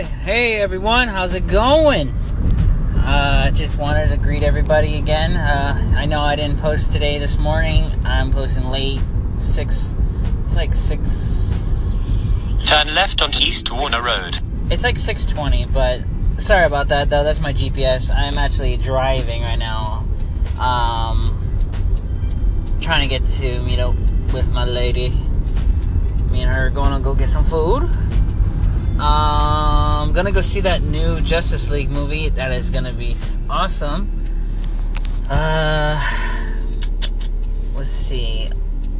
Hey everyone, how's it going? Uh, just wanted to greet everybody again. Uh, I know I didn't post today this morning. I'm posting late. Six. It's like six. Turn left onto East Warner Road. It's like six twenty, but sorry about that though. That's my GPS. I'm actually driving right now. Um, trying to get to meet up with my lady. Me and her are going to go get some food. Um, gonna go see that new Justice League movie. That is gonna be awesome. Uh, let's see.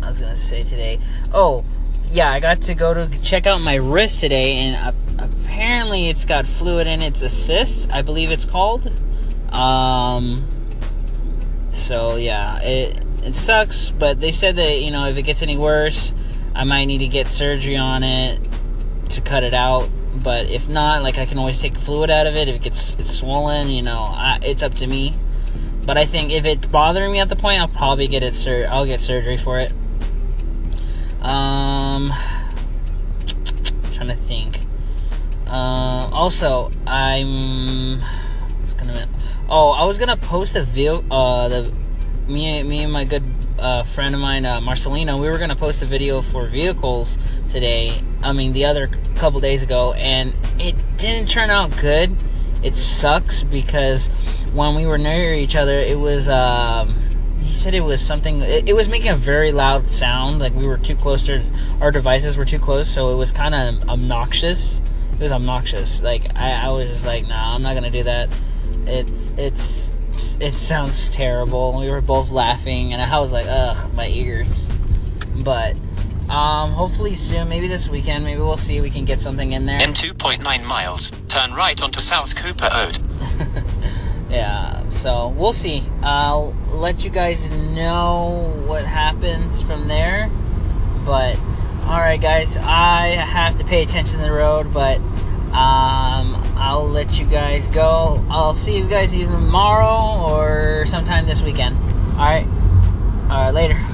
I was gonna say today. Oh, yeah, I got to go to check out my wrist today, and apparently it's got fluid in its assist. I believe it's called. Um, so yeah, it it sucks, but they said that you know if it gets any worse, I might need to get surgery on it to cut it out. But if not, like I can always take fluid out of it. If it gets it's swollen, you know, I, it's up to me. But I think if it's bothering me at the point, I'll probably get it. Sur- I'll get surgery for it. Um, trying to think. Uh, also, I'm. Was gonna. Oh, I was gonna post a video. Uh, the me, me and my good uh, friend of mine, uh, Marcelino, we were gonna post a video for vehicles today. I mean, the other couple days ago, and it didn't turn out good. It sucks because when we were near each other, it was. Um, he said it was something. It, it, was making a very loud sound, like we were too close to our devices were too close, so it was kind of obnoxious. It was obnoxious. Like I, I was just like, nah, I'm not gonna do that. It's it's it sounds terrible. We were both laughing, and I was like, ugh, my ears. But um, hopefully soon, maybe this weekend, maybe we'll see. We can get something in there. In 2.9 miles, turn right onto South Cooper Road. yeah, so we'll see. I'll let you guys know what happens from there. But alright, guys, I have to pay attention to the road, but um, let you guys go. I'll see you guys either tomorrow or sometime this weekend. Alright? Alright, later.